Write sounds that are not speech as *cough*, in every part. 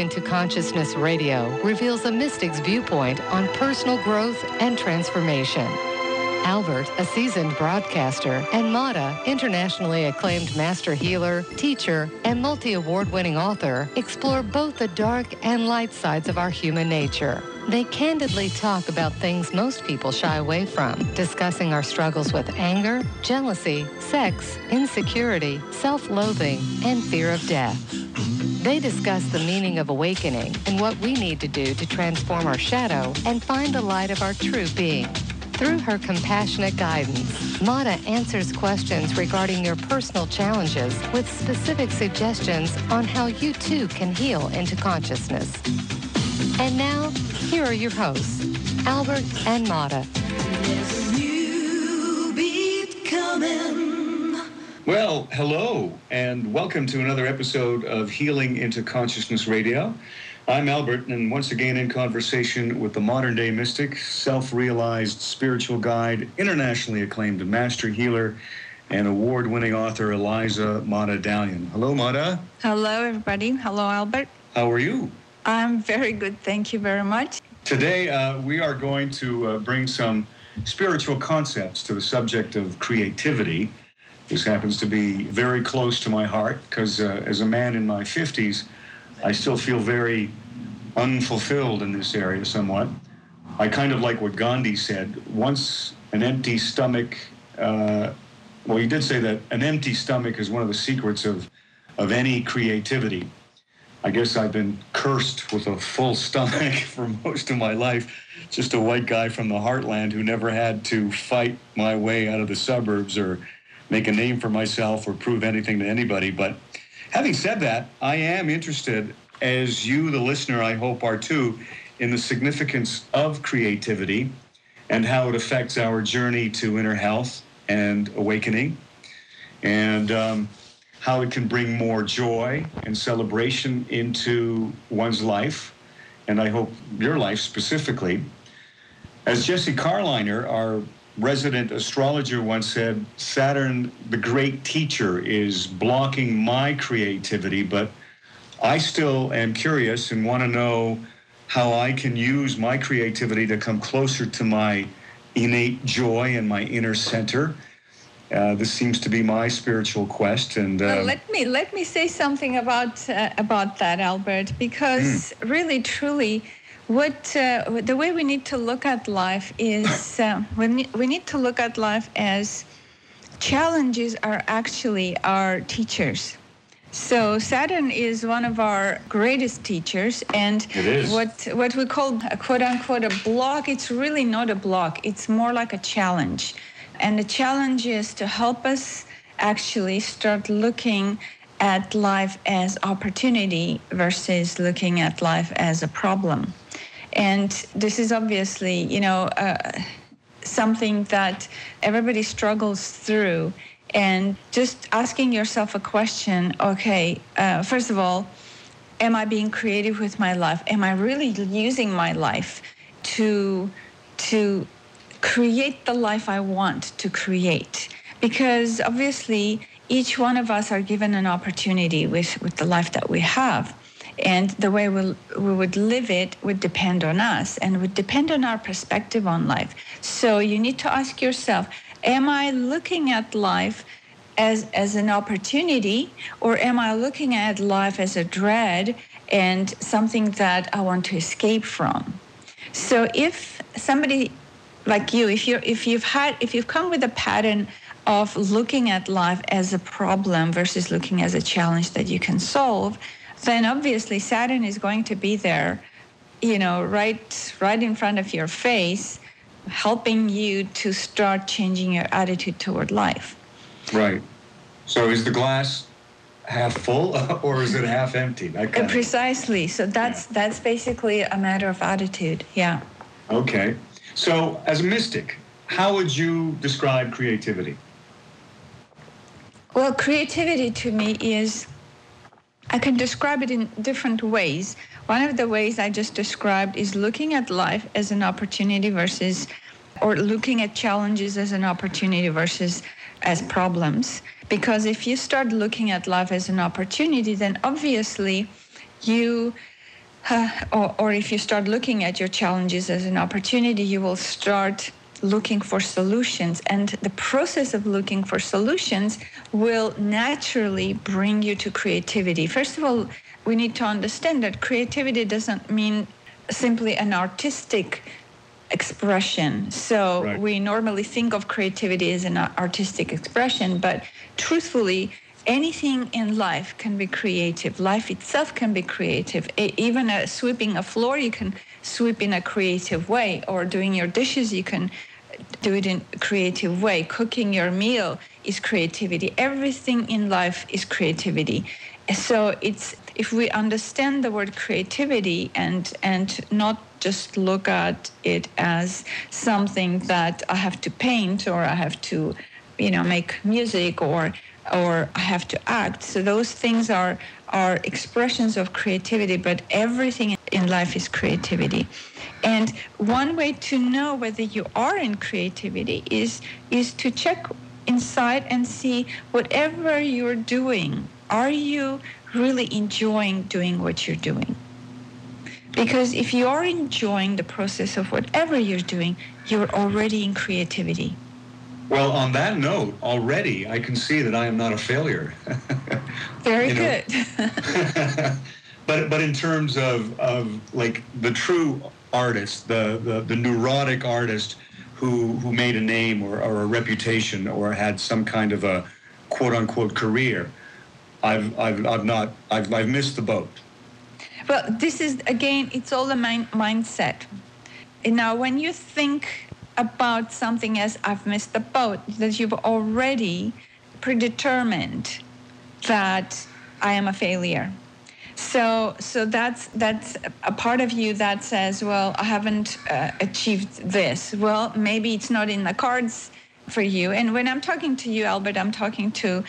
into Consciousness Radio reveals a mystic's viewpoint on personal growth and transformation. Albert, a seasoned broadcaster, and Mada, internationally acclaimed master healer, teacher, and multi-award winning author, explore both the dark and light sides of our human nature. They candidly talk about things most people shy away from, discussing our struggles with anger, jealousy, sex, insecurity, self-loathing, and fear of death. They discuss the meaning of awakening and what we need to do to transform our shadow and find the light of our true being. Through her compassionate guidance, Mada answers questions regarding your personal challenges with specific suggestions on how you too can heal into consciousness. And now, here are your hosts, Albert and Mada. Well, hello, and welcome to another episode of Healing into Consciousness Radio. I'm Albert, and once again in conversation with the modern day mystic, self realized spiritual guide, internationally acclaimed master healer, and award winning author Eliza Mada Dalian. Hello, Mada. Hello, everybody. Hello, Albert. How are you? I'm very good. Thank you very much. Today, uh, we are going to uh, bring some spiritual concepts to the subject of creativity. This happens to be very close to my heart because, uh, as a man in my 50s, I still feel very unfulfilled in this area somewhat. I kind of like what Gandhi said once an empty stomach, uh, well, he did say that an empty stomach is one of the secrets of, of any creativity. I guess I've been cursed with a full stomach *laughs* for most of my life. Just a white guy from the heartland who never had to fight my way out of the suburbs or make a name for myself or prove anything to anybody. But having said that, I am interested as you, the listener, I hope are too, in the significance of creativity and how it affects our journey to inner health and awakening, and um, how it can bring more joy and celebration into one's life, and I hope your life specifically. As Jesse Carliner, our resident astrologer, once said, Saturn, the great teacher, is blocking my creativity, but I still am curious and want to know how I can use my creativity to come closer to my innate joy and my inner center. Uh, this seems to be my spiritual quest, and uh, well, let me let me say something about uh, about that, Albert, because mm. really, truly, what uh, the way we need to look at life is uh, we need, we need to look at life as challenges are actually our teachers so Saturn is one of our greatest teachers, and what what we call a quote unquote a block. It's really not a block. It's more like a challenge, and the challenge is to help us actually start looking at life as opportunity versus looking at life as a problem. And this is obviously, you know, uh, something that everybody struggles through. And just asking yourself a question okay uh, first of all am i being creative with my life? Am i really using my life to to create the life i want to create? Because obviously each one of us are given an opportunity with, with the life that we have and the way we, we would live it would depend on us and would depend on our perspective on life so you need to ask yourself am I looking at life as, as an opportunity, or am I looking at life as a dread and something that I want to escape from? So if somebody like you, if you if you've had if you've come with a pattern of looking at life as a problem versus looking as a challenge that you can solve, then obviously Saturn is going to be there, you know, right right in front of your face helping you to start changing your attitude toward life. Right. So is the glass half full *laughs* or is it half empty? Uh, precisely. So that's yeah. that's basically a matter of attitude. Yeah. Okay. So as a mystic, how would you describe creativity? Well, creativity to me is I can describe it in different ways. One of the ways I just described is looking at life as an opportunity versus, or looking at challenges as an opportunity versus as problems. Because if you start looking at life as an opportunity, then obviously you uh, or, or if you start looking at your challenges as an opportunity, you will start looking for solutions. And the process of looking for solutions will naturally bring you to creativity. First of all, we need to understand that creativity doesn't mean simply an artistic expression. So right. we normally think of creativity as an artistic expression, but truthfully, anything in life can be creative. Life itself can be creative. Even a, sweeping a floor, you can sweep in a creative way, or doing your dishes, you can do it in a creative way. Cooking your meal is creativity. Everything in life is creativity. So it's if we understand the word creativity and and not just look at it as something that I have to paint or I have to, you know, make music or or I have to act. So those things are are expressions of creativity, but everything in life is creativity. And one way to know whether you are in creativity is is to check inside and see whatever you're doing, are you really enjoying doing what you're doing? Because if you are enjoying the process of whatever you're doing, you're already in creativity. Well, on that note, already I can see that I am not a failure. *laughs* Very good. *laughs* but but in terms of, of like the true artist, the, the, the neurotic artist who who made a name or, or a reputation or had some kind of a quote unquote career, I've I've I've not I've I've missed the boat. Well, this is again, it's all a mind, mindset. Now, when you think about something as I've missed the boat, that you've already predetermined that I am a failure. So, so that's that's a part of you that says, well, I haven't uh, achieved this. Well, maybe it's not in the cards for you. And when I'm talking to you, Albert, I'm talking to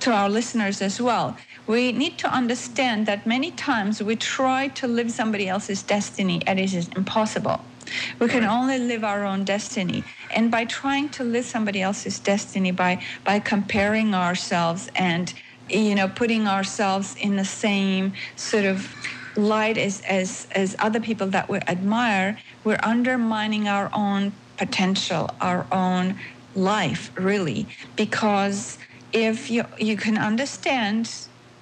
to our listeners as well. We need to understand that many times we try to live somebody else's destiny, and it is impossible. We can only live our own destiny. And by trying to live somebody else's destiny, by, by comparing ourselves and you know putting ourselves in the same sort of light as, as, as other people that we admire, we're undermining our own potential, our own life, really. Because if you, you can understand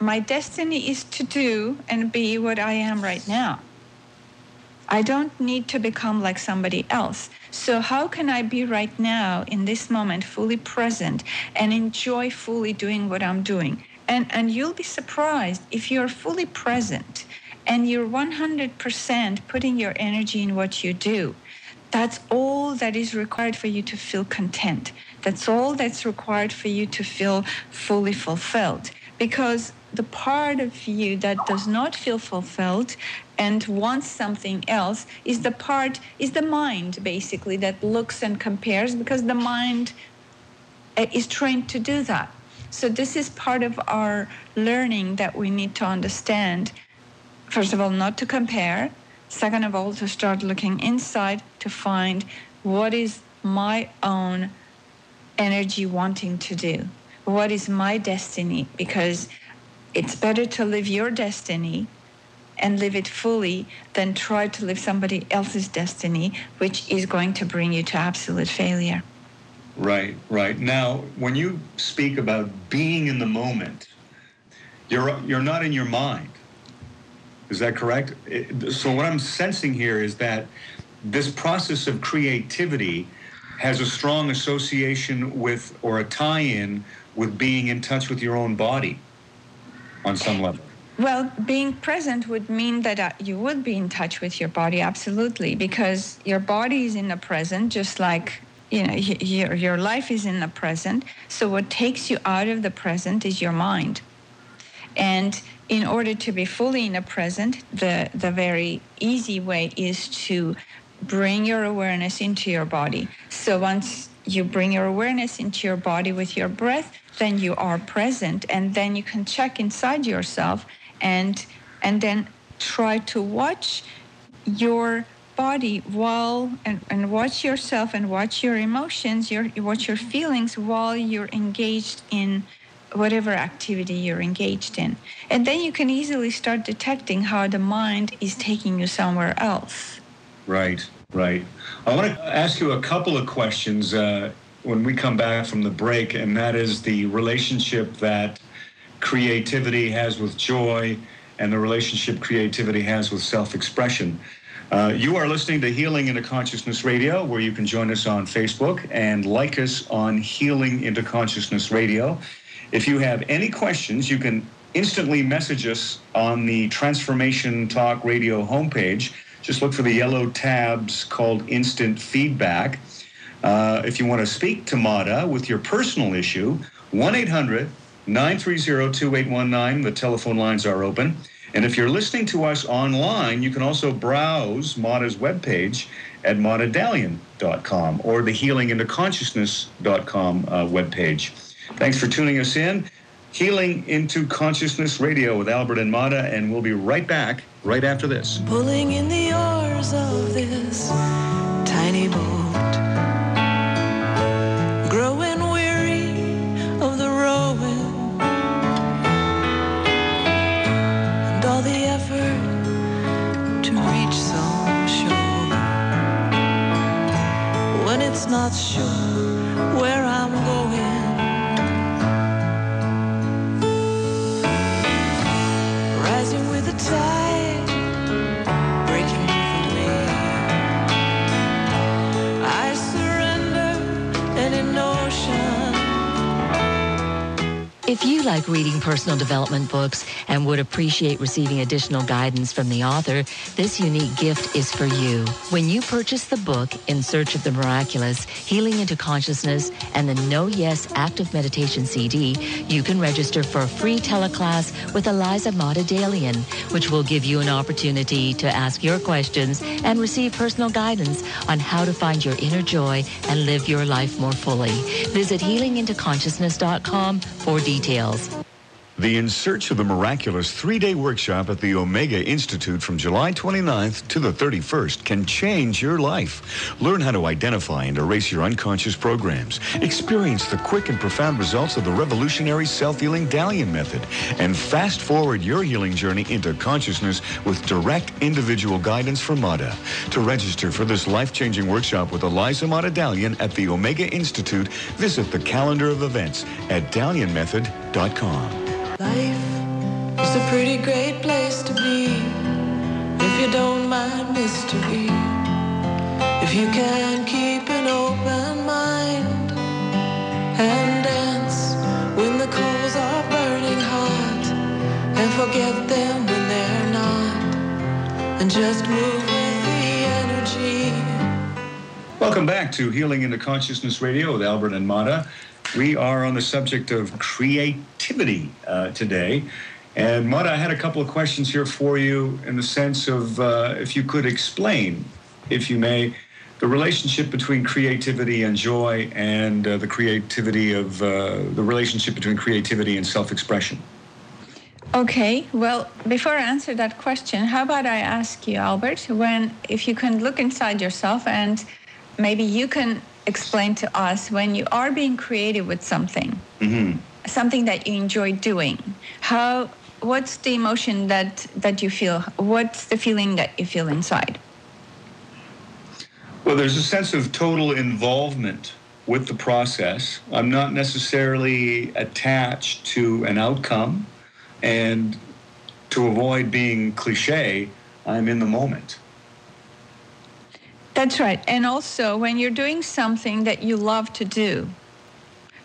my destiny is to do and be what I am right now. I don't need to become like somebody else. So, how can I be right now in this moment fully present and enjoy fully doing what I'm doing? And, and you'll be surprised if you're fully present and you're 100% putting your energy in what you do. That's all that is required for you to feel content. That's all that's required for you to feel fully fulfilled. Because the part of you that does not feel fulfilled and wants something else is the part is the mind basically that looks and compares because the mind eh, is trained to do that so this is part of our learning that we need to understand. First of all not to compare. Second of all to start looking inside to find what is my own energy wanting to do. What is my destiny? Because it's better to live your destiny and live it fully than try to live somebody else's destiny, which is going to bring you to absolute failure. Right, right. Now, when you speak about being in the moment, you're you're not in your mind. Is that correct? So what I'm sensing here is that this process of creativity has a strong association with or a tie-in with being in touch with your own body on some level? Well, being present would mean that uh, you would be in touch with your body, absolutely, because your body is in the present, just like you know your your life is in the present. So what takes you out of the present is your mind, and in order to be fully in the present, the the very easy way is to bring your awareness into your body. So once you bring your awareness into your body with your breath, then you are present and then you can check inside yourself and and then try to watch your body while and, and watch yourself and watch your emotions your watch your feelings while you're engaged in whatever activity you're engaged in. And then you can easily start detecting how the mind is taking you somewhere else. Right, right. I want to ask you a couple of questions uh, when we come back from the break, and that is the relationship that creativity has with joy and the relationship creativity has with self expression. Uh, you are listening to Healing into Consciousness Radio, where you can join us on Facebook and like us on Healing into Consciousness Radio. If you have any questions, you can instantly message us on the Transformation Talk Radio homepage. Just look for the yellow tabs called Instant Feedback. Uh, if you want to speak to Mada with your personal issue, 1 800 930 2819. The telephone lines are open. And if you're listening to us online, you can also browse Mada's webpage at madadalian.com or the healingintoconsciousness.com uh, webpage. Thanks for tuning us in. Healing into Consciousness Radio with Albert and Mada, and we'll be right back right after this. Pulling in the oars of this tiny boat, not sure where I'm going. If you like reading personal development books and would appreciate receiving additional guidance from the author, this unique gift is for you. When you purchase the book In Search of the Miraculous, Healing into Consciousness, and the No Yes Active Meditation CD, you can register for a free teleclass with Eliza Mada Dalian, which will give you an opportunity to ask your questions and receive personal guidance on how to find your inner joy and live your life more fully. Visit healingintoconsciousness.com for details details. The In Search of the Miraculous three-day workshop at the Omega Institute from July 29th to the 31st can change your life. Learn how to identify and erase your unconscious programs. Experience the quick and profound results of the revolutionary self-healing Dalian method. And fast forward your healing journey into consciousness with direct individual guidance from Mada. To register for this life-changing workshop with Eliza Mada Dalian at the Omega Institute, visit the calendar of events at dalianmethod.com. Life is a pretty great place to be if you don't mind mystery. If you can keep an open mind and dance when the coals are burning hot and forget them when they're not and just move with the energy. Welcome back to Healing into Consciousness Radio with Albert and Mada. We are on the subject of creativity uh, today. And Mada, I had a couple of questions here for you in the sense of uh, if you could explain, if you may, the relationship between creativity and joy and uh, the creativity of uh, the relationship between creativity and self expression. Okay, well, before I answer that question, how about I ask you, Albert, when if you can look inside yourself and maybe you can explain to us when you are being creative with something, Mm-hmm. something that you enjoy doing, how what's the emotion that that you feel? What's the feeling that you feel inside? Well, there's a sense of total involvement with the process. I'm not necessarily attached to an outcome. And to avoid being cliche, I'm in the moment. That's right. And also, when you're doing something that you love to do,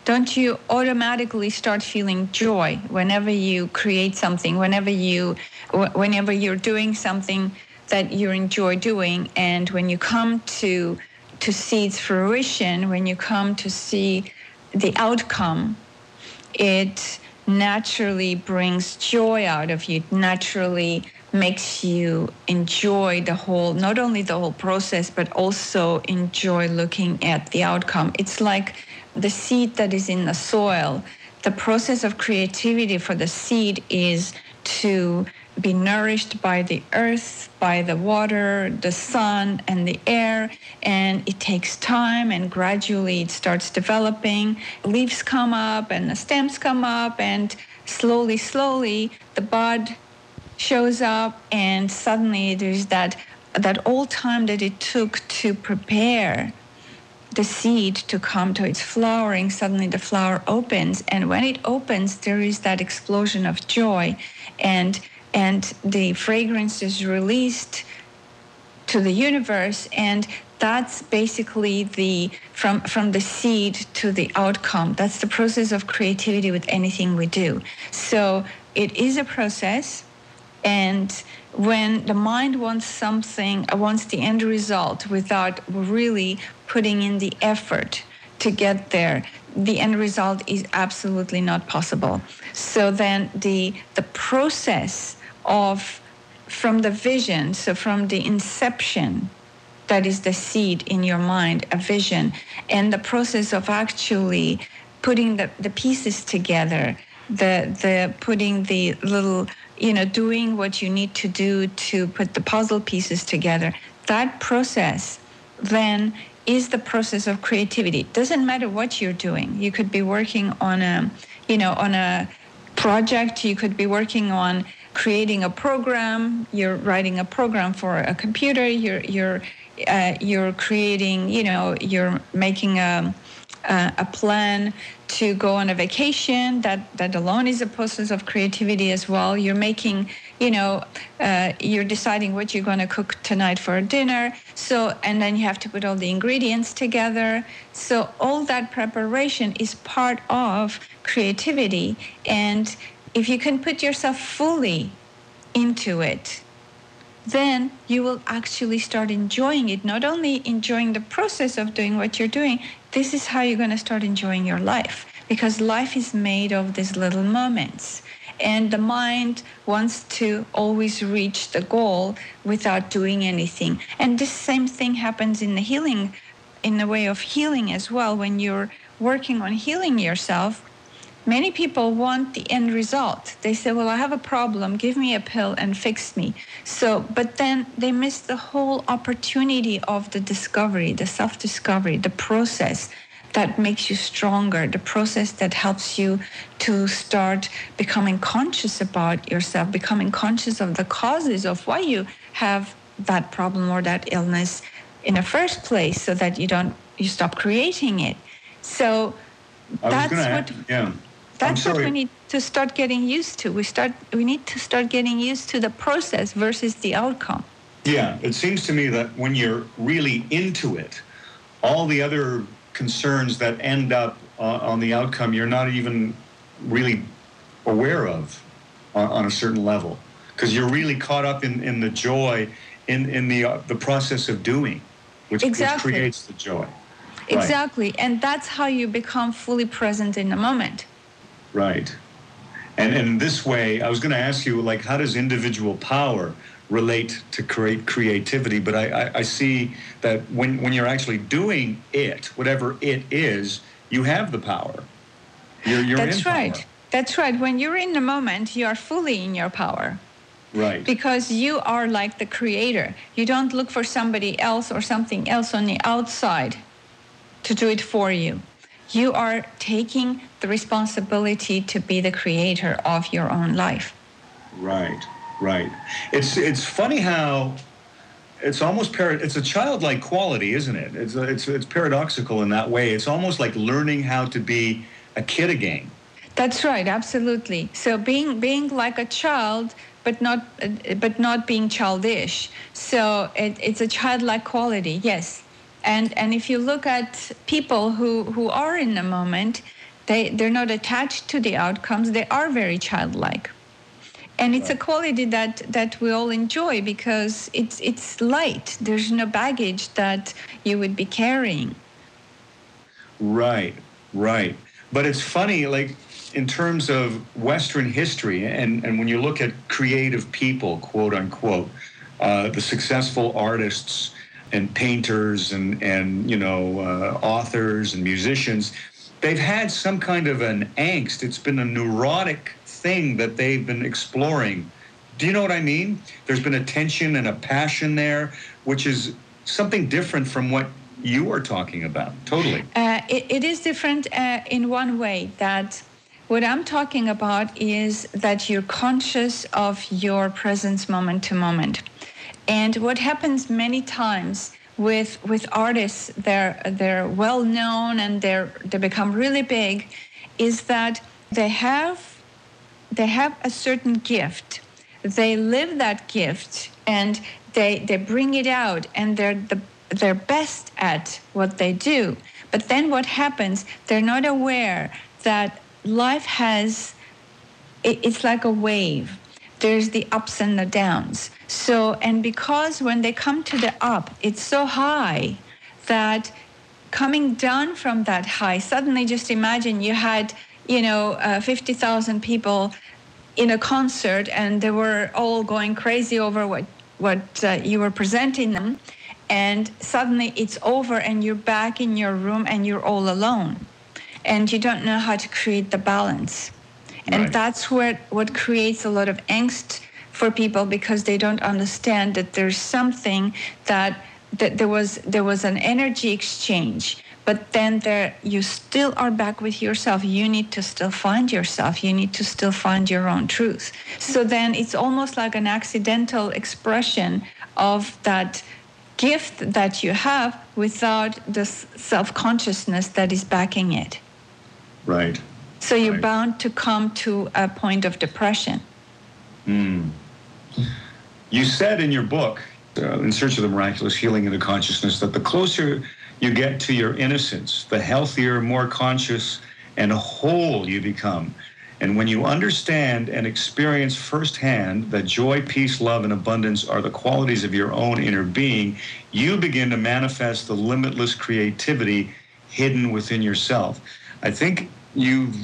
don't you automatically start feeling joy whenever you create something, whenever you, whenever you're doing something that you enjoy doing, and when you come to to see its fruition, when you come to see the outcome, it naturally brings joy out of you. Naturally makes you enjoy the whole, not only the whole process, but also enjoy looking at the outcome. It's like the seed that is in the soil the process of creativity for the seed is to be nourished by the earth, by the water, the sun, and the air. And it takes time, and gradually it starts developing. Leaves come up, and the stems come up, and slowly, slowly, the bud shows up, and suddenly there's that that all time that it took to prepare the seed to come to its flowering, suddenly the flower opens. And when it opens, there is that explosion of joy. And and the fragrance is released to the universe and that's basically the from from the seed to the outcome that's the process of creativity with anything we do so it is a process and when the mind wants something uh, wants the end result without really putting in the effort to get there the end result is absolutely not possible. So then the the process of from the vision, so from the inception, that is the seed in your mind, a vision, and the process of actually putting the, the pieces together, the the putting the little, you know, doing what you need to do to put the puzzle pieces together. That process then is the process of creativity. It doesn't matter what you're doing. You could be working on a, you know, on a project. You could be working on creating a program, you're writing a program for a computer, you're you're uh, you're creating, you know, you're making a a plan to go on a vacation. That that alone is a process of creativity as well. You're making, you know, uh, you're deciding what you're going to cook tonight for dinner. So and then you have to put all the ingredients together. So all that preparation is part of creativity and if you can put yourself fully into it, then you will actually start enjoying it. Not only enjoying the process of doing what you're doing, this is how you're going to start enjoying your life because life is made of these little moments. And the mind wants to always reach the goal without doing anything. And this same thing happens in the healing, in the way of healing as well. When you're working on healing yourself, Many people want the end result. They say, Well, I have a problem, give me a pill and fix me. So, but then they miss the whole opportunity of the discovery, the self discovery, the process that makes you stronger, the process that helps you to start becoming conscious about yourself, becoming conscious of the causes of why you have that problem or that illness in the first place so that you don't you stop creating it. So that's what add, yeah that's what we need to start getting used to. We start we need to start getting used to the process versus the outcome. Yeah, it seems to me that when you're really into it, all the other concerns that end up uh, on the outcome you're not even really aware of on, on a certain level because you're really caught up in, in the joy in, in the uh, the process of doing which, exactly. which creates the joy exactly right. and that's how you become fully present in the moment Right. And in this way, I was going to ask you, like, how does individual power relate to create creativity? But I, I, I, see that when, when you're actually doing it, whatever it is, you have the power. You're, you're That's right. Power. That's right. When you're in the moment, you are fully in your power. Right. Because you are like the creator. You don't look for somebody else or something else on the outside to do it for you you are taking the responsibility to be the creator of your own life. Right, right. It's it's funny how it's almost par- it's a childlike quality, isn't it? It's it's it's paradoxical in that way. It's almost like learning how to be a kid again. That's right, absolutely. So being being like a child but not but not being childish. So it, it's a childlike quality. Yes, and and if you look at people who who are in the moment, they they're not attached to the outcomes. They are very childlike. And it's a quality that, that we all enjoy because it's it's light. There's no baggage that you would be carrying. Right, right. But it's funny, like in terms of Western history, and, and when you look at creative people, quote unquote, uh, the successful artists and painters and and you know uh, authors and musicians they've had some kind of an angst. It's been a neurotic thing that they've been exploring. Do you know what I mean? There's been a tension and a passion there, which is something different from what you are talking about. Totally. Uh, it, it is different uh, in one way that what I'm talking about is that you're conscious of your presence moment to moment. And what happens many times with with artists, they're they're well known and they're they become really big, is that they have they have a certain gift. They live that gift and they they bring it out and they're the they're best at what they do. But then what happens? They're not aware that life has it's like a wave there's the ups and the downs. So and because when they come to the up it's so high that coming down from that high suddenly just imagine you had you know uh, 50,000 people in a concert and they were all going crazy over what what uh, you were presenting them. And suddenly it's over and you're back in your room and you're all alone. And you don't know how to create the balance. And Right. that's where what creates a lot of angst for people because they don't understand that there's something that that there was there was an energy exchange. But then there you still are back with yourself. You need to still find yourself. You need to still find your own truth. So then it's almost like an accidental expression of that gift that you have without the self-consciousness that is backing it. Right. So you're Right. bound to come to a point of depression You said in your book, uh, In Search of the Miraculous Healing of the Consciousness, that the closer you get to your innocence, the healthier, more conscious, and whole you become. And when you understand and experience firsthand that joy, peace, love, and abundance are the qualities of your own inner being, you begin to manifest the limitless creativity hidden within yourself. I think you've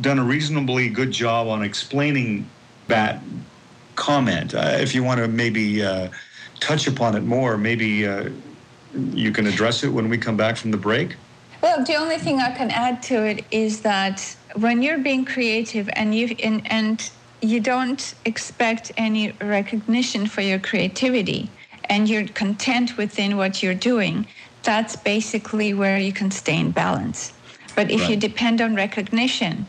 done a reasonably good job on explaining that comment. Uh, if you want to maybe uh, touch upon it more, maybe uh, you can address it when we come back from the break. Well, the only thing I can add to it is that when you're being creative and you and, and you don't expect any recognition for your creativity and you're content within what you're doing, that's basically where you can stay in balance. But if you depend on recognition,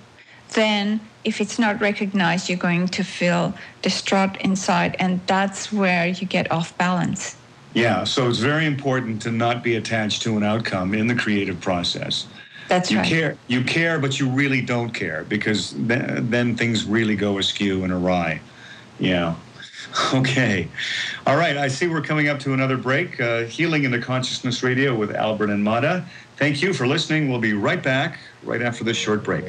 then if it's not recognized, you're going to feel distraught inside, and that's where you get off balance. Yeah, so it's very important to not be attached to an outcome in the creative process. That's right you right. care, you care, but you really don't care because then, then things really go askew and awry. Yeah. *laughs* Okay. All right. I see we're coming up to another break. Uh, Healing into Consciousness Radio with Albert and Mada. Thank you for listening. We'll be right back right after this short break.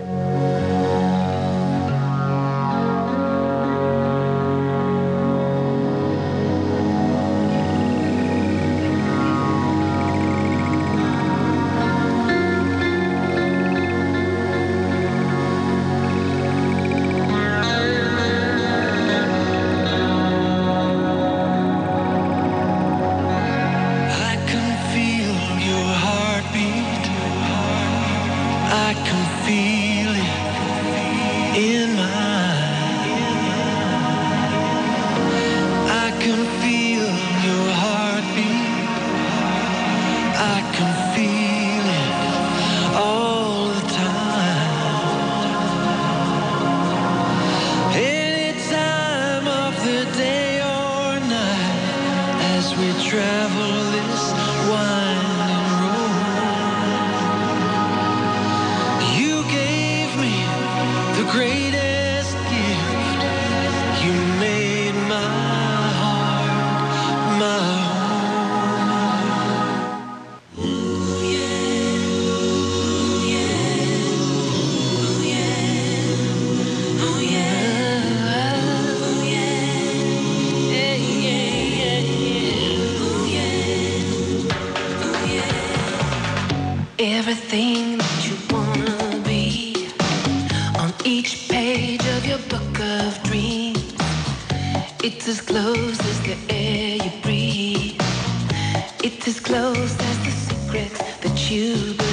You believe.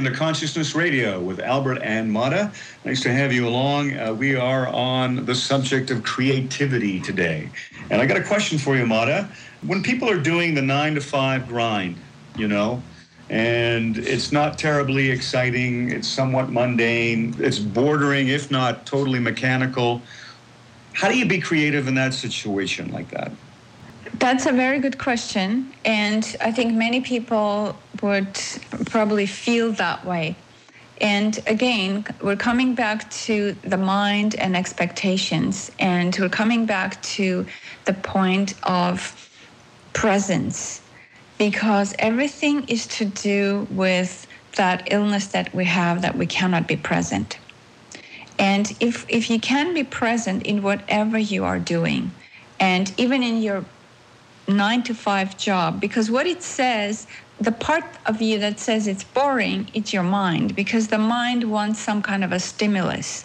into Consciousness Radio with Albert and Mada. Nice to have you along. Uh, we are on the subject of creativity today. And I got a question for you, Mada. When people are doing the nine to five grind, you know, and it's not terribly exciting, it's somewhat mundane, it's bordering, if not totally mechanical. How do you be creative in that situation like that? That's a very good question. And I think many people would probably feel that way. And again, we're coming back to the mind and expectations, and we're coming back to the point of presence because everything is to do with that illness that we have that we cannot be present. And if, if you can be present in whatever you are doing, and even in your nine to five job because what it says the part of you that says it's boring it's your mind because the mind wants some kind of a stimulus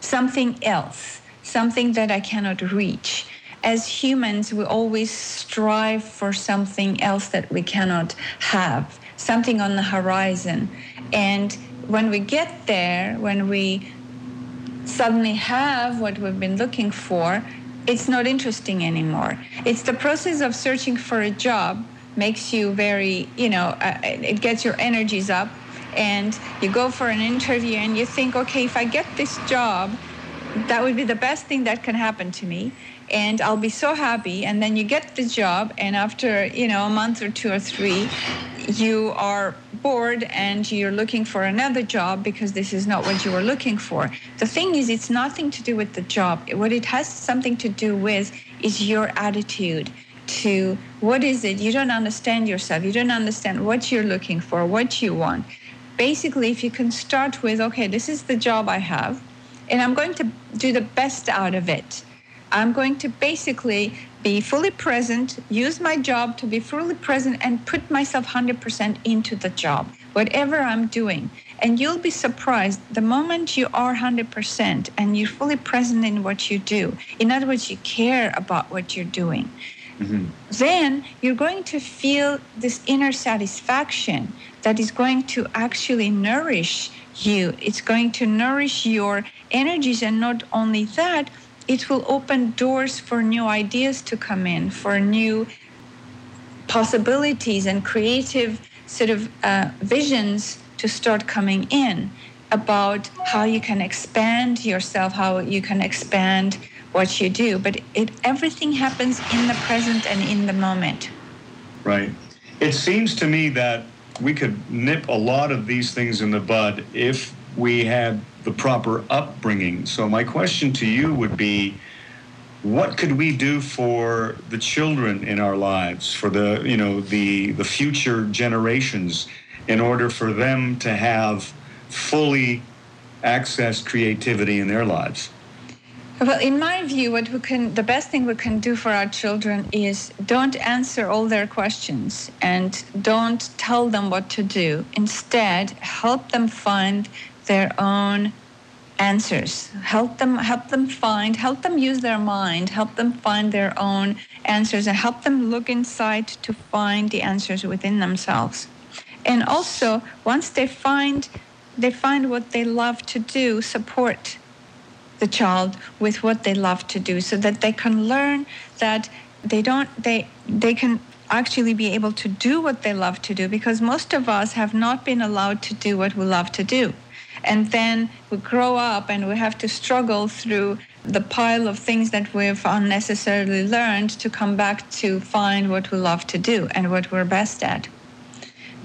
something else something that i cannot reach. As humans we always strive for something else that we cannot have something on the horizon. And when we get there when we suddenly have what we've been looking for it's not interesting anymore. It's the process of searching for a job makes you very, you know, uh, it gets your energies up and you go for an interview and you think, okay, if I get this job, that would be the best thing that can happen to me and I'll be so happy. And then you get the job, and after you know a month or two or three, you are bored and you're looking for another job because this is not what you were looking for. The thing is, it's nothing to do with the job. What it has something to do with is your attitude to what is it you don't understand yourself you don't understand what you're looking for what you want basically if you can start with okay this is the job i have and i'm going to do the best out of it I'm going to basically be fully present, use my job to be fully present, and put myself 100% into the job, whatever I'm doing. And you'll be surprised the moment you are 100% and you're fully present in what you do. In other words, you care about what you're doing. Mm-hmm. Then you're going to feel this inner satisfaction that is going to actually nourish you. It's going to nourish your energies. And not only that, it will open doors for new ideas to come in, for new possibilities and creative sort of uh, visions to start coming in about how you can expand yourself, how you can expand what you do. But it everything happens in the present and in the moment. Right. It seems to me that we could nip a lot of these things in the bud if we had the proper upbringing. So my question to you would be what could we do for the children in our lives, for the you know the the future generations in order for them to have fully access creativity in their lives? Well, in my view, what we can, the best thing we can do for our children is don't answer all their questions and don't tell them what to do. Instead, help them find their own answers. Help them help them find help them use their mind help them find their own answers and help them look inside to find the answers within themselves. And also once they find they find what they love to do support the child with what they love to do so that they can learn that they don't they they can actually be able to do what they love to do because most of us have not been allowed to do what we love to do and then we grow up and we have to struggle through the pile of things that we've unnecessarily learned to come back to find what we love to do and what we're best at.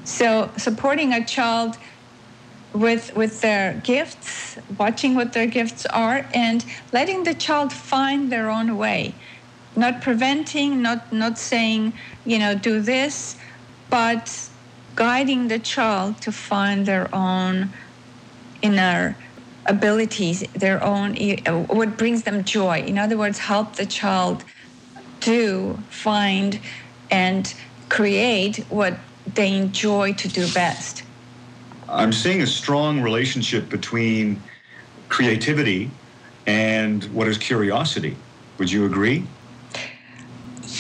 So supporting a child with with their gifts, watching what their gifts are and letting the child find their own way. Not preventing, not not saying, you know, do this, but guiding the child to find their own inner abilities, their own, uh, what brings them joy. In other words, help the child do, find, and create what they enjoy to do best. I'm seeing a strong relationship between creativity and what is curiosity. Would you agree?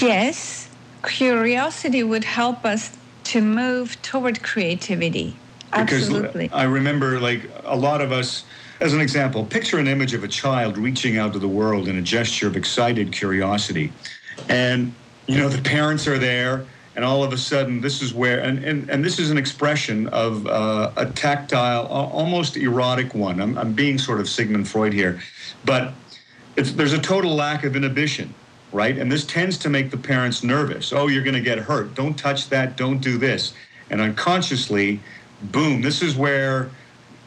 Yes. Curiosity would help us to move toward creativity Because Absolutely. I remember, like, a lot of us, as an example, picture an image of a child reaching out to the world in a gesture of excited curiosity. And, you know, the parents are there, and all of a sudden, this is where, and, and, and this is an expression of uh, a tactile, almost erotic one. I'm, I'm being sort of Sigmund Freud here. But it's, there's a total lack of inhibition right? And this tends to make the parents nervous. Oh, you're going to get hurt. Don't touch that. Don't do this. And unconsciously, boom, this is where,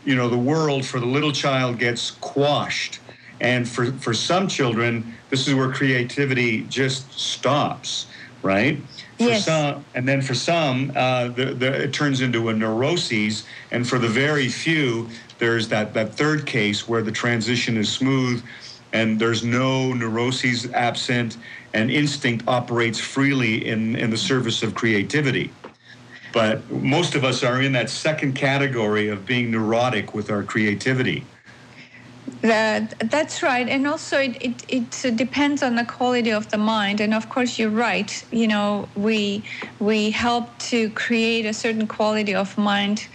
you know, the world for the little child gets quashed. And for, for some children, this is where creativity just stops, right? For yes. some, and then for some, uh, the, the, it turns into a neuroses. And for the very few, there's that, that third case where the transition is smooth and there's no neuroses absent, and instinct operates freely in, in the service of creativity. But most of us are in that second category of being neurotic with our creativity. That, that's right. And also, it, it, it depends on the quality of the mind. And of course, you're right. You know, we, we help to create a certain quality of mind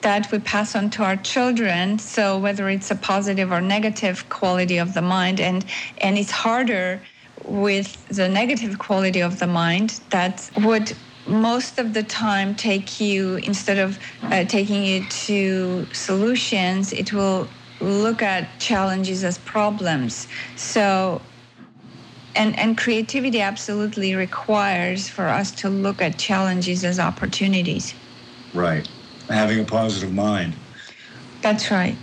that we pass on to our children. So whether it's a positive or negative quality of the mind, and and it's harder with the negative quality of the mind that would most of the time take you instead of uh, taking you to solutions it will look at challenges as problems. So and and creativity absolutely requires for us to look at challenges as opportunities. Right. Having a positive mind. That's right.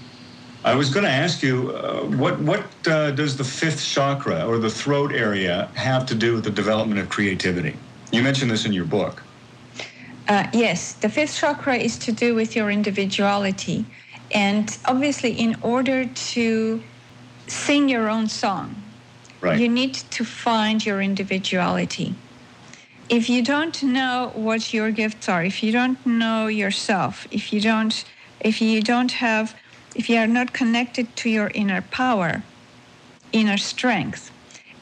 I was going to ask you, uh, what what uh, does the fifth chakra or the throat area have to do with the development of creativity? You mentioned this in your book. Uh, yes, the fifth chakra is to do with your individuality. And obviously, in order to sing your own song, right. you need to find your individuality. If you don't know what your gifts are, if you don't know yourself, if you don't, if you don't have, if you are not connected to your inner power, inner strength,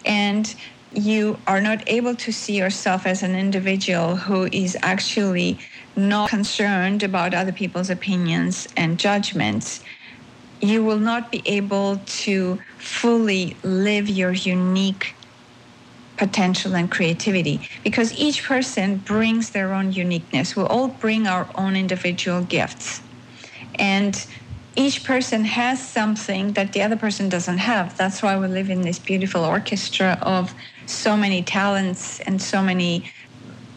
and you are not able to see yourself as an individual who is actually not concerned about other people's opinions and judgments, you will not be able to fully live your unique potential and creativity because each person brings their own uniqueness. We all bring our own individual gifts. And each person has something that the other person doesn't have. That's why we live in this beautiful orchestra of so many talents and so many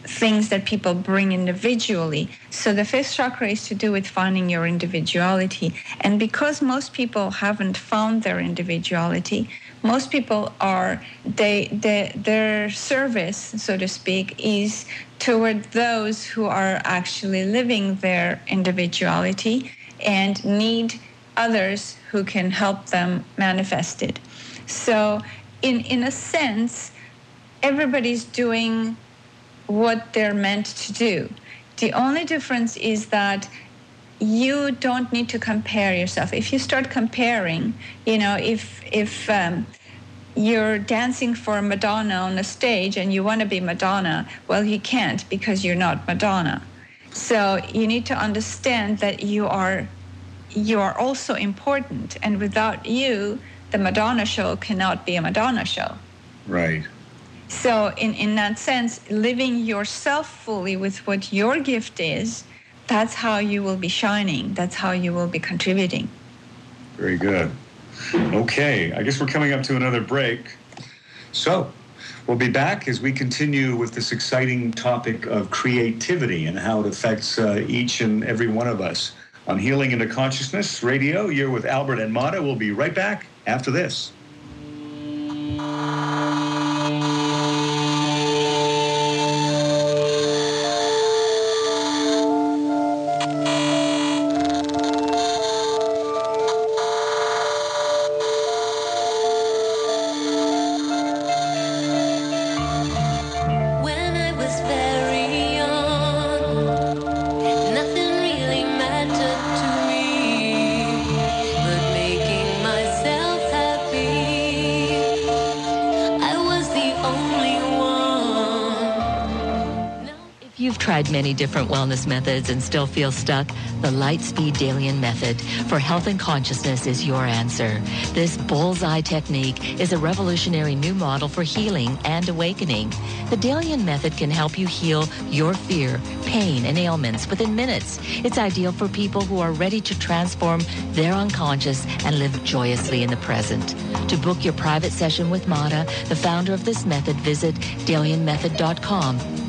things that people bring individually. So the fifth chakra is to do with finding your individuality. And because most people haven't found their individuality, most people are they, they their service, so to speak, is toward those who are actually living their individuality and need others who can help them manifest it. So in in a sense, everybody's doing what they're meant to do. The only difference is that you don't need to compare yourself. If you start comparing, you know, if if um, you're dancing for Madonna on a stage and you want to be Madonna, well, you can't because you're not Madonna. So you need to understand that you are you are also important, and without you, the Madonna show cannot be a Madonna show. Right. So, in, in that sense, living yourself fully with what your gift is, that's how you will be shining. That's how you will be contributing. Very good. Okay, I guess we're coming up to another break. So, we'll be back as we continue with this exciting topic of creativity and how it affects uh, each and every one of us. On Healing into Consciousness Radio, you're with Albert and Mada. We'll be right back after this. Tried many different wellness methods and still feel stuck, the Lightspeed Dalian method for health and consciousness is your answer. This bullseye technique is a revolutionary new model for healing and awakening. The Dalian method can help you heal your fear, pain, and ailments within minutes. It's ideal for people who are ready to transform their unconscious and live joyously in the present. To book your private session with Mada, the founder of this method, visit dalianmethod.com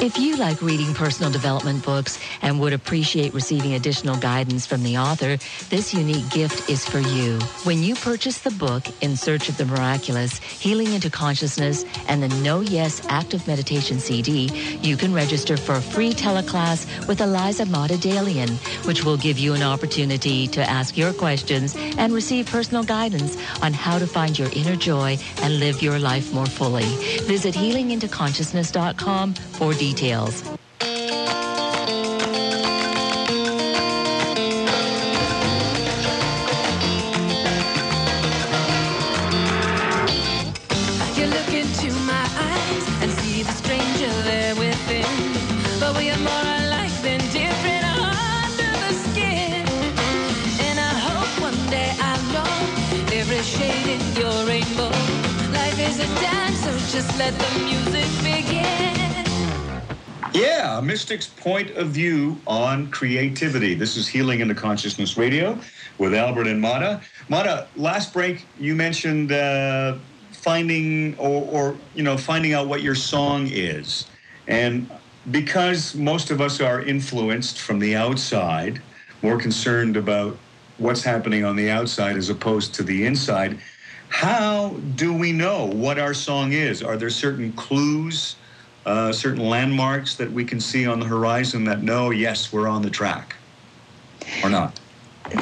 if you like reading personal development books and would appreciate receiving additional guidance from the author, this unique gift is for you. When you purchase the book In Search of the Miraculous, Healing into Consciousness, and the No Yes Active Meditation CD, you can register for a free teleclass with Eliza Mada Dalian, which will give you an opportunity to ask your questions and receive personal guidance on how to find your inner joy and live your life more fully. Visit healingintoconsciousness.com for details details. You look into my eyes and see the stranger there within. But we are more alike than different under the skin. And I hope one day I'll know every shade in your rainbow. Life is a dance, so just let the music begin. Yeah, mystic's point of view on creativity. This is Healing into Consciousness Radio with Albert and Mada. Mada, last break you mentioned uh, finding or, or you know finding out what your song is, and because most of us are influenced from the outside, more concerned about what's happening on the outside as opposed to the inside. How do we know what our song is? Are there certain clues? Uh, certain landmarks that we can see on the horizon that know, yes, we're on the track, or not?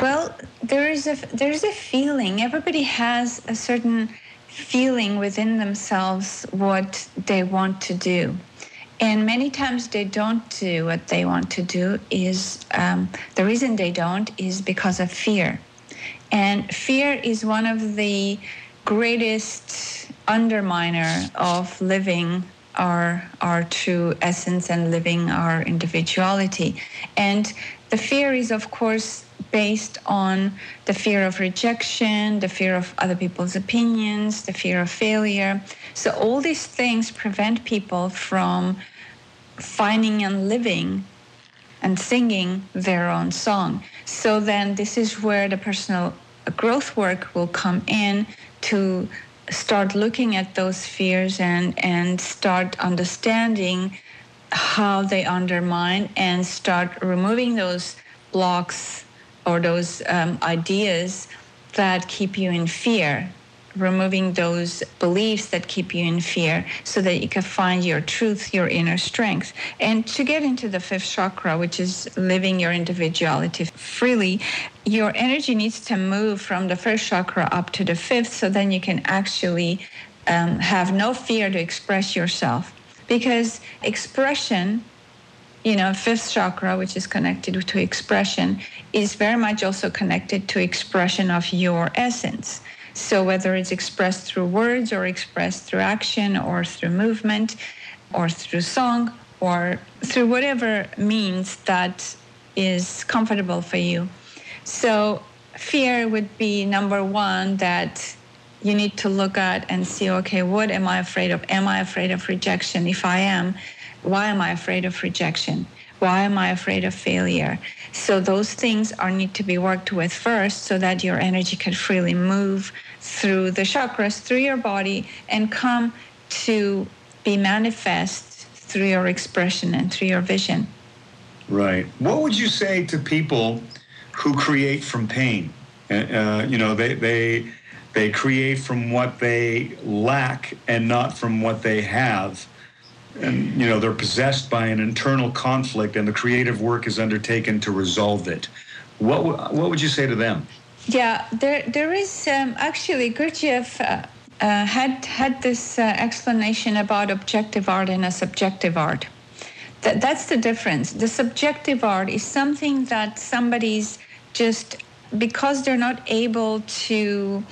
Well, there is a there is a feeling. Everybody has a certain feeling within themselves what they want to do. And many times they don't do what they want to do is um, the reason they don't is because of fear. And fear is one of the greatest underminer of living our our true essence and living our individuality. And the fear is of course based on the fear of rejection the fear of other people's opinions the fear of failure. So all these things prevent people from finding and living and singing their own song. So then this is where the personal growth work will come in to start looking at those fears and and start understanding how they undermine and start removing those blocks or those um, ideas that keep you in fear removing those beliefs that keep you in fear so that you can find your truth, your inner strength. And to get into the fifth chakra, which is living your individuality freely, your energy needs to move from the first chakra up to the fifth so then you can actually um, have no fear to express yourself. Because expression you know, fifth chakra, which is connected to expression, is very much also connected to expression of your essence. So whether it's expressed through words or expressed through action or through movement or through song or through whatever means that is comfortable for you. So fear would be number one that you need to look at and see okay what am i afraid of? Am i afraid of rejection? If i am why am i afraid of rejection why am i afraid of failure so those things are need to be worked with first so that your energy can freely move through the chakras, through your body, and come to be manifest through your expression and through your vision. Right. What would you say to people who create from pain? Uh, uh you know, they they they create from what they lack and not from what they have and you know they're possessed by an internal conflict and the creative work is undertaken to resolve it. What what would you say to them? Yeah there there is um, actually Gurdjieff uh, uh, had had this uh, explanation about objective art and a subjective art. That, that's the difference. The subjective art is something that somebody's just because they're not able to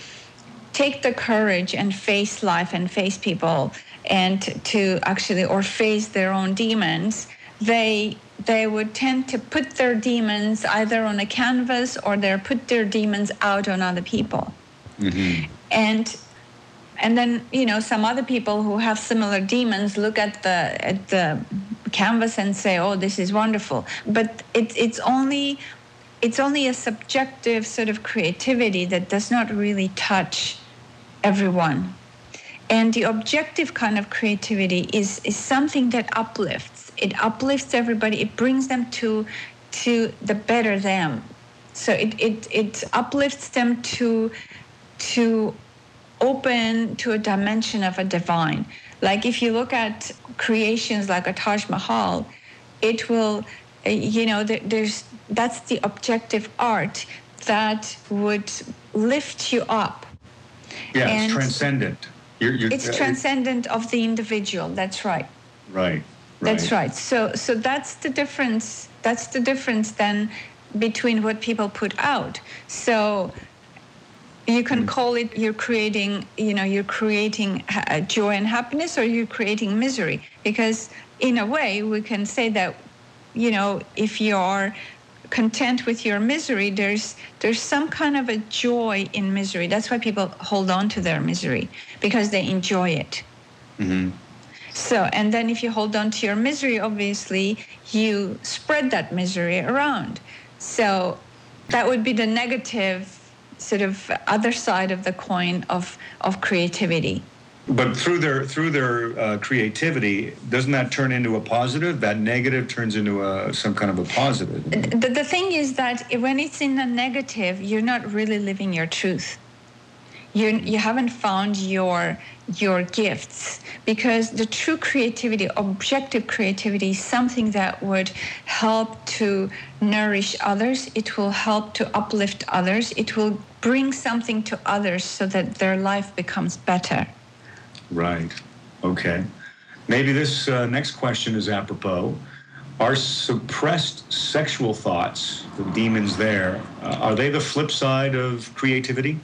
take the courage and face life and face people and to actually or face their own demons, they they would tend to put their demons either on a canvas or they put their demons out on other people. Mm-hmm. And and then you know some other people who have similar demons look at the at the canvas and say, "Oh, this is wonderful," but it, it's only it's only a subjective sort of creativity that does not really touch everyone. And the objective kind of creativity is, is something that uplifts. It uplifts everybody. It brings them to to the better them. So it, it, it uplifts them to to open to a dimension of a divine. Like if you look at creations like a Taj Mahal, it will, uh, you know, there's that's the objective art that would lift you up. Yeah, and it's transcendent. You're, you're, it's uh, transcendent of the individual. That's right. Right. That's right. So, so that's the difference. That's the difference then between what people put out. So, you can mm. call it you're creating you know you're creating joy and happiness or you're creating misery because in a way we can say that you know if you're content with your misery there's there's some kind of a joy in misery that's why people hold on to their misery because they enjoy it mm-hmm. so and then if you hold on to your misery obviously you spread that misery around so that would be the negative sort of other side of the coin of of creativity. But through their through their uh, creativity, doesn't that turn into a positive? That negative turns into a some kind of a positive. The, the thing is that when it's in a negative, you're not really living your truth you you haven't found your your gifts because the true creativity objective creativity is something that would help to nourish others it will help to uplift others it will bring something to others so that their life becomes better right. Okay. Maybe this uh, next question is apropos. Are suppressed sexual thoughts the demons there uh, are they the flip side of creativity?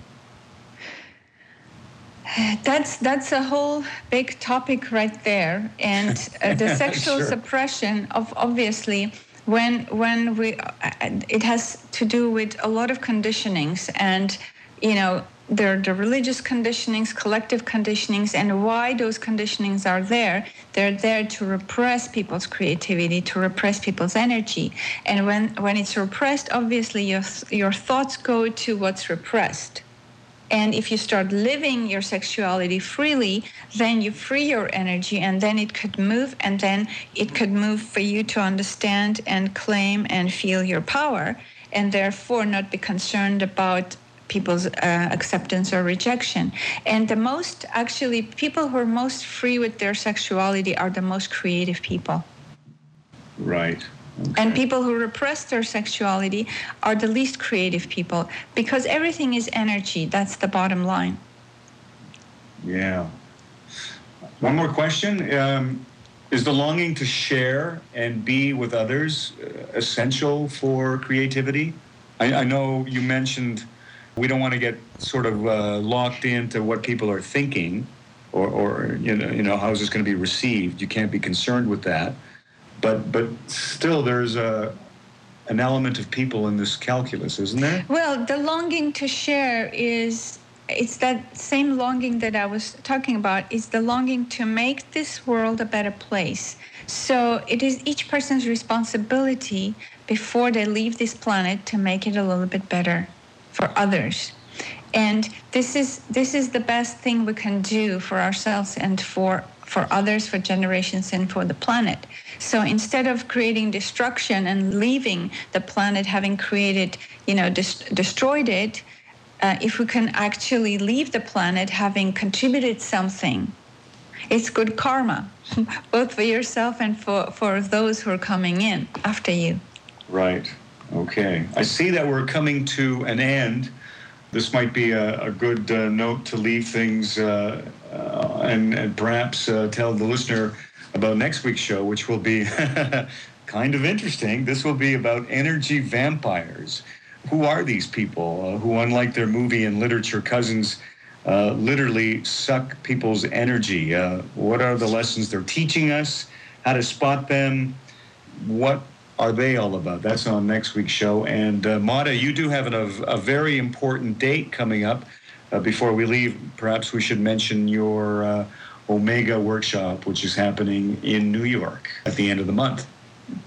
That's that's a whole big topic right there, and uh, the *laughs* sexual sure. suppression of obviously when when we uh, it has to do with a lot of conditionings. And you know there are the religious conditionings collective conditionings and why those conditionings are there they're there to repress people's creativity to repress people's energy. And when when it's repressed obviously your your thoughts go to what's repressed. And if you start living your sexuality freely, then you free your energy and then it could move and then it could move for you to understand and claim and feel your power and therefore not be concerned about people's uh, acceptance or rejection. And the most, actually, people who are most free with their sexuality are the most creative people. Right. Okay. And people who repress their sexuality are the least creative people because everything is energy. That's the bottom line. Yeah. One more question. Um, is the longing to share and be with others uh, essential for creativity? I, I, know you mentioned we don't want to get sort of uh, locked into what people are thinking or, or you know, you know, how is this going to be received? You can't be concerned with that but but still there's a an element of people in this calculus, isn't there? Well, the longing to share is it's that same longing that I was talking about. It's the longing to make this world a better place. So it is each person's responsibility before they leave this planet to make it a little bit better for others. And this is this is the best thing we can do for ourselves and for for others, for generations, and for the planet. So instead of creating destruction and leaving the planet having created, you know, destroyed it, uh, if we can actually leave the planet having contributed something, it's good karma, *laughs* both for yourself and for, for those who are coming in after you. Right. Okay. I see that we're coming to an end. This might be a, a good uh, note to leave things uh, uh and, and, perhaps uh, tell the listener about next week's show, which will be *laughs* kind of interesting. This will be about energy vampires. Who are these people uh, who, unlike their movie and literature cousins, uh, literally suck people's energy. What are the lessons they're teaching us? How to spot them? What are they all about? That's on next week's show. And uh, Mada, you do have a, a very important date coming up. Uh, before we leave, perhaps we should mention your uh, Omega workshop, which is happening in New York at the end of the month.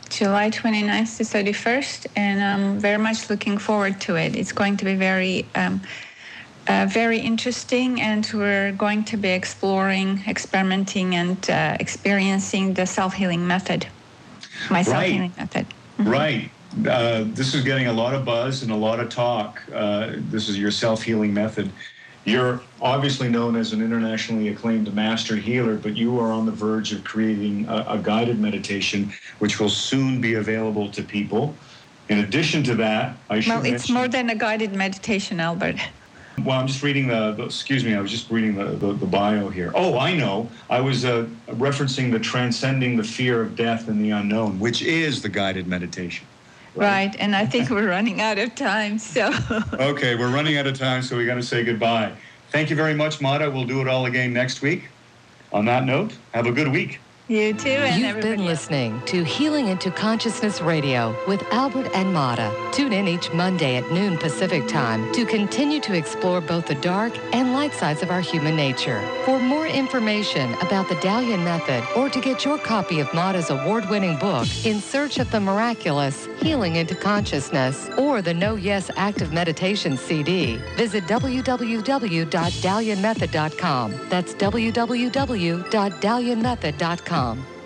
July 29th to 31st, and I'm very much looking forward to it. It's going to be very, um, uh, very interesting, and we're going to be exploring, experimenting, and uh, experiencing the self healing method, my self healing method. Mm-hmm. Right. Uh, this is getting a lot of buzz and a lot of talk. Uh, this is your self healing method. You're obviously known as an internationally acclaimed master healer, but you are on the verge of creating a, a guided meditation, which will soon be available to people. In addition to that, I should Well, it's mention, more than a guided meditation, Albert. Well, I'm just reading the, the excuse me, I was just reading the, the, the bio here. Oh, I know. I was uh, referencing the transcending the fear of death and the unknown, which is the guided meditation. Right, and I think we're running out of time, so. *laughs* Okay, we're running out of time, so we got to say goodbye. Thank you very much, Mada. We'll do it all again next week. On that note, have a good week. You too, and You've been else. listening to Healing into Consciousness Radio with Albert and Mada. Tune in each Monday at noon Pacific Time to continue to explore both the dark and light sides of our human nature. For more information about the Dalian Method or to get your copy of Mada's award-winning book, In Search of the Miraculous, Healing into Consciousness, or the No Yes Active Meditation CD, visit www.dalianmethod.com. That's www.dalianmethod.com com.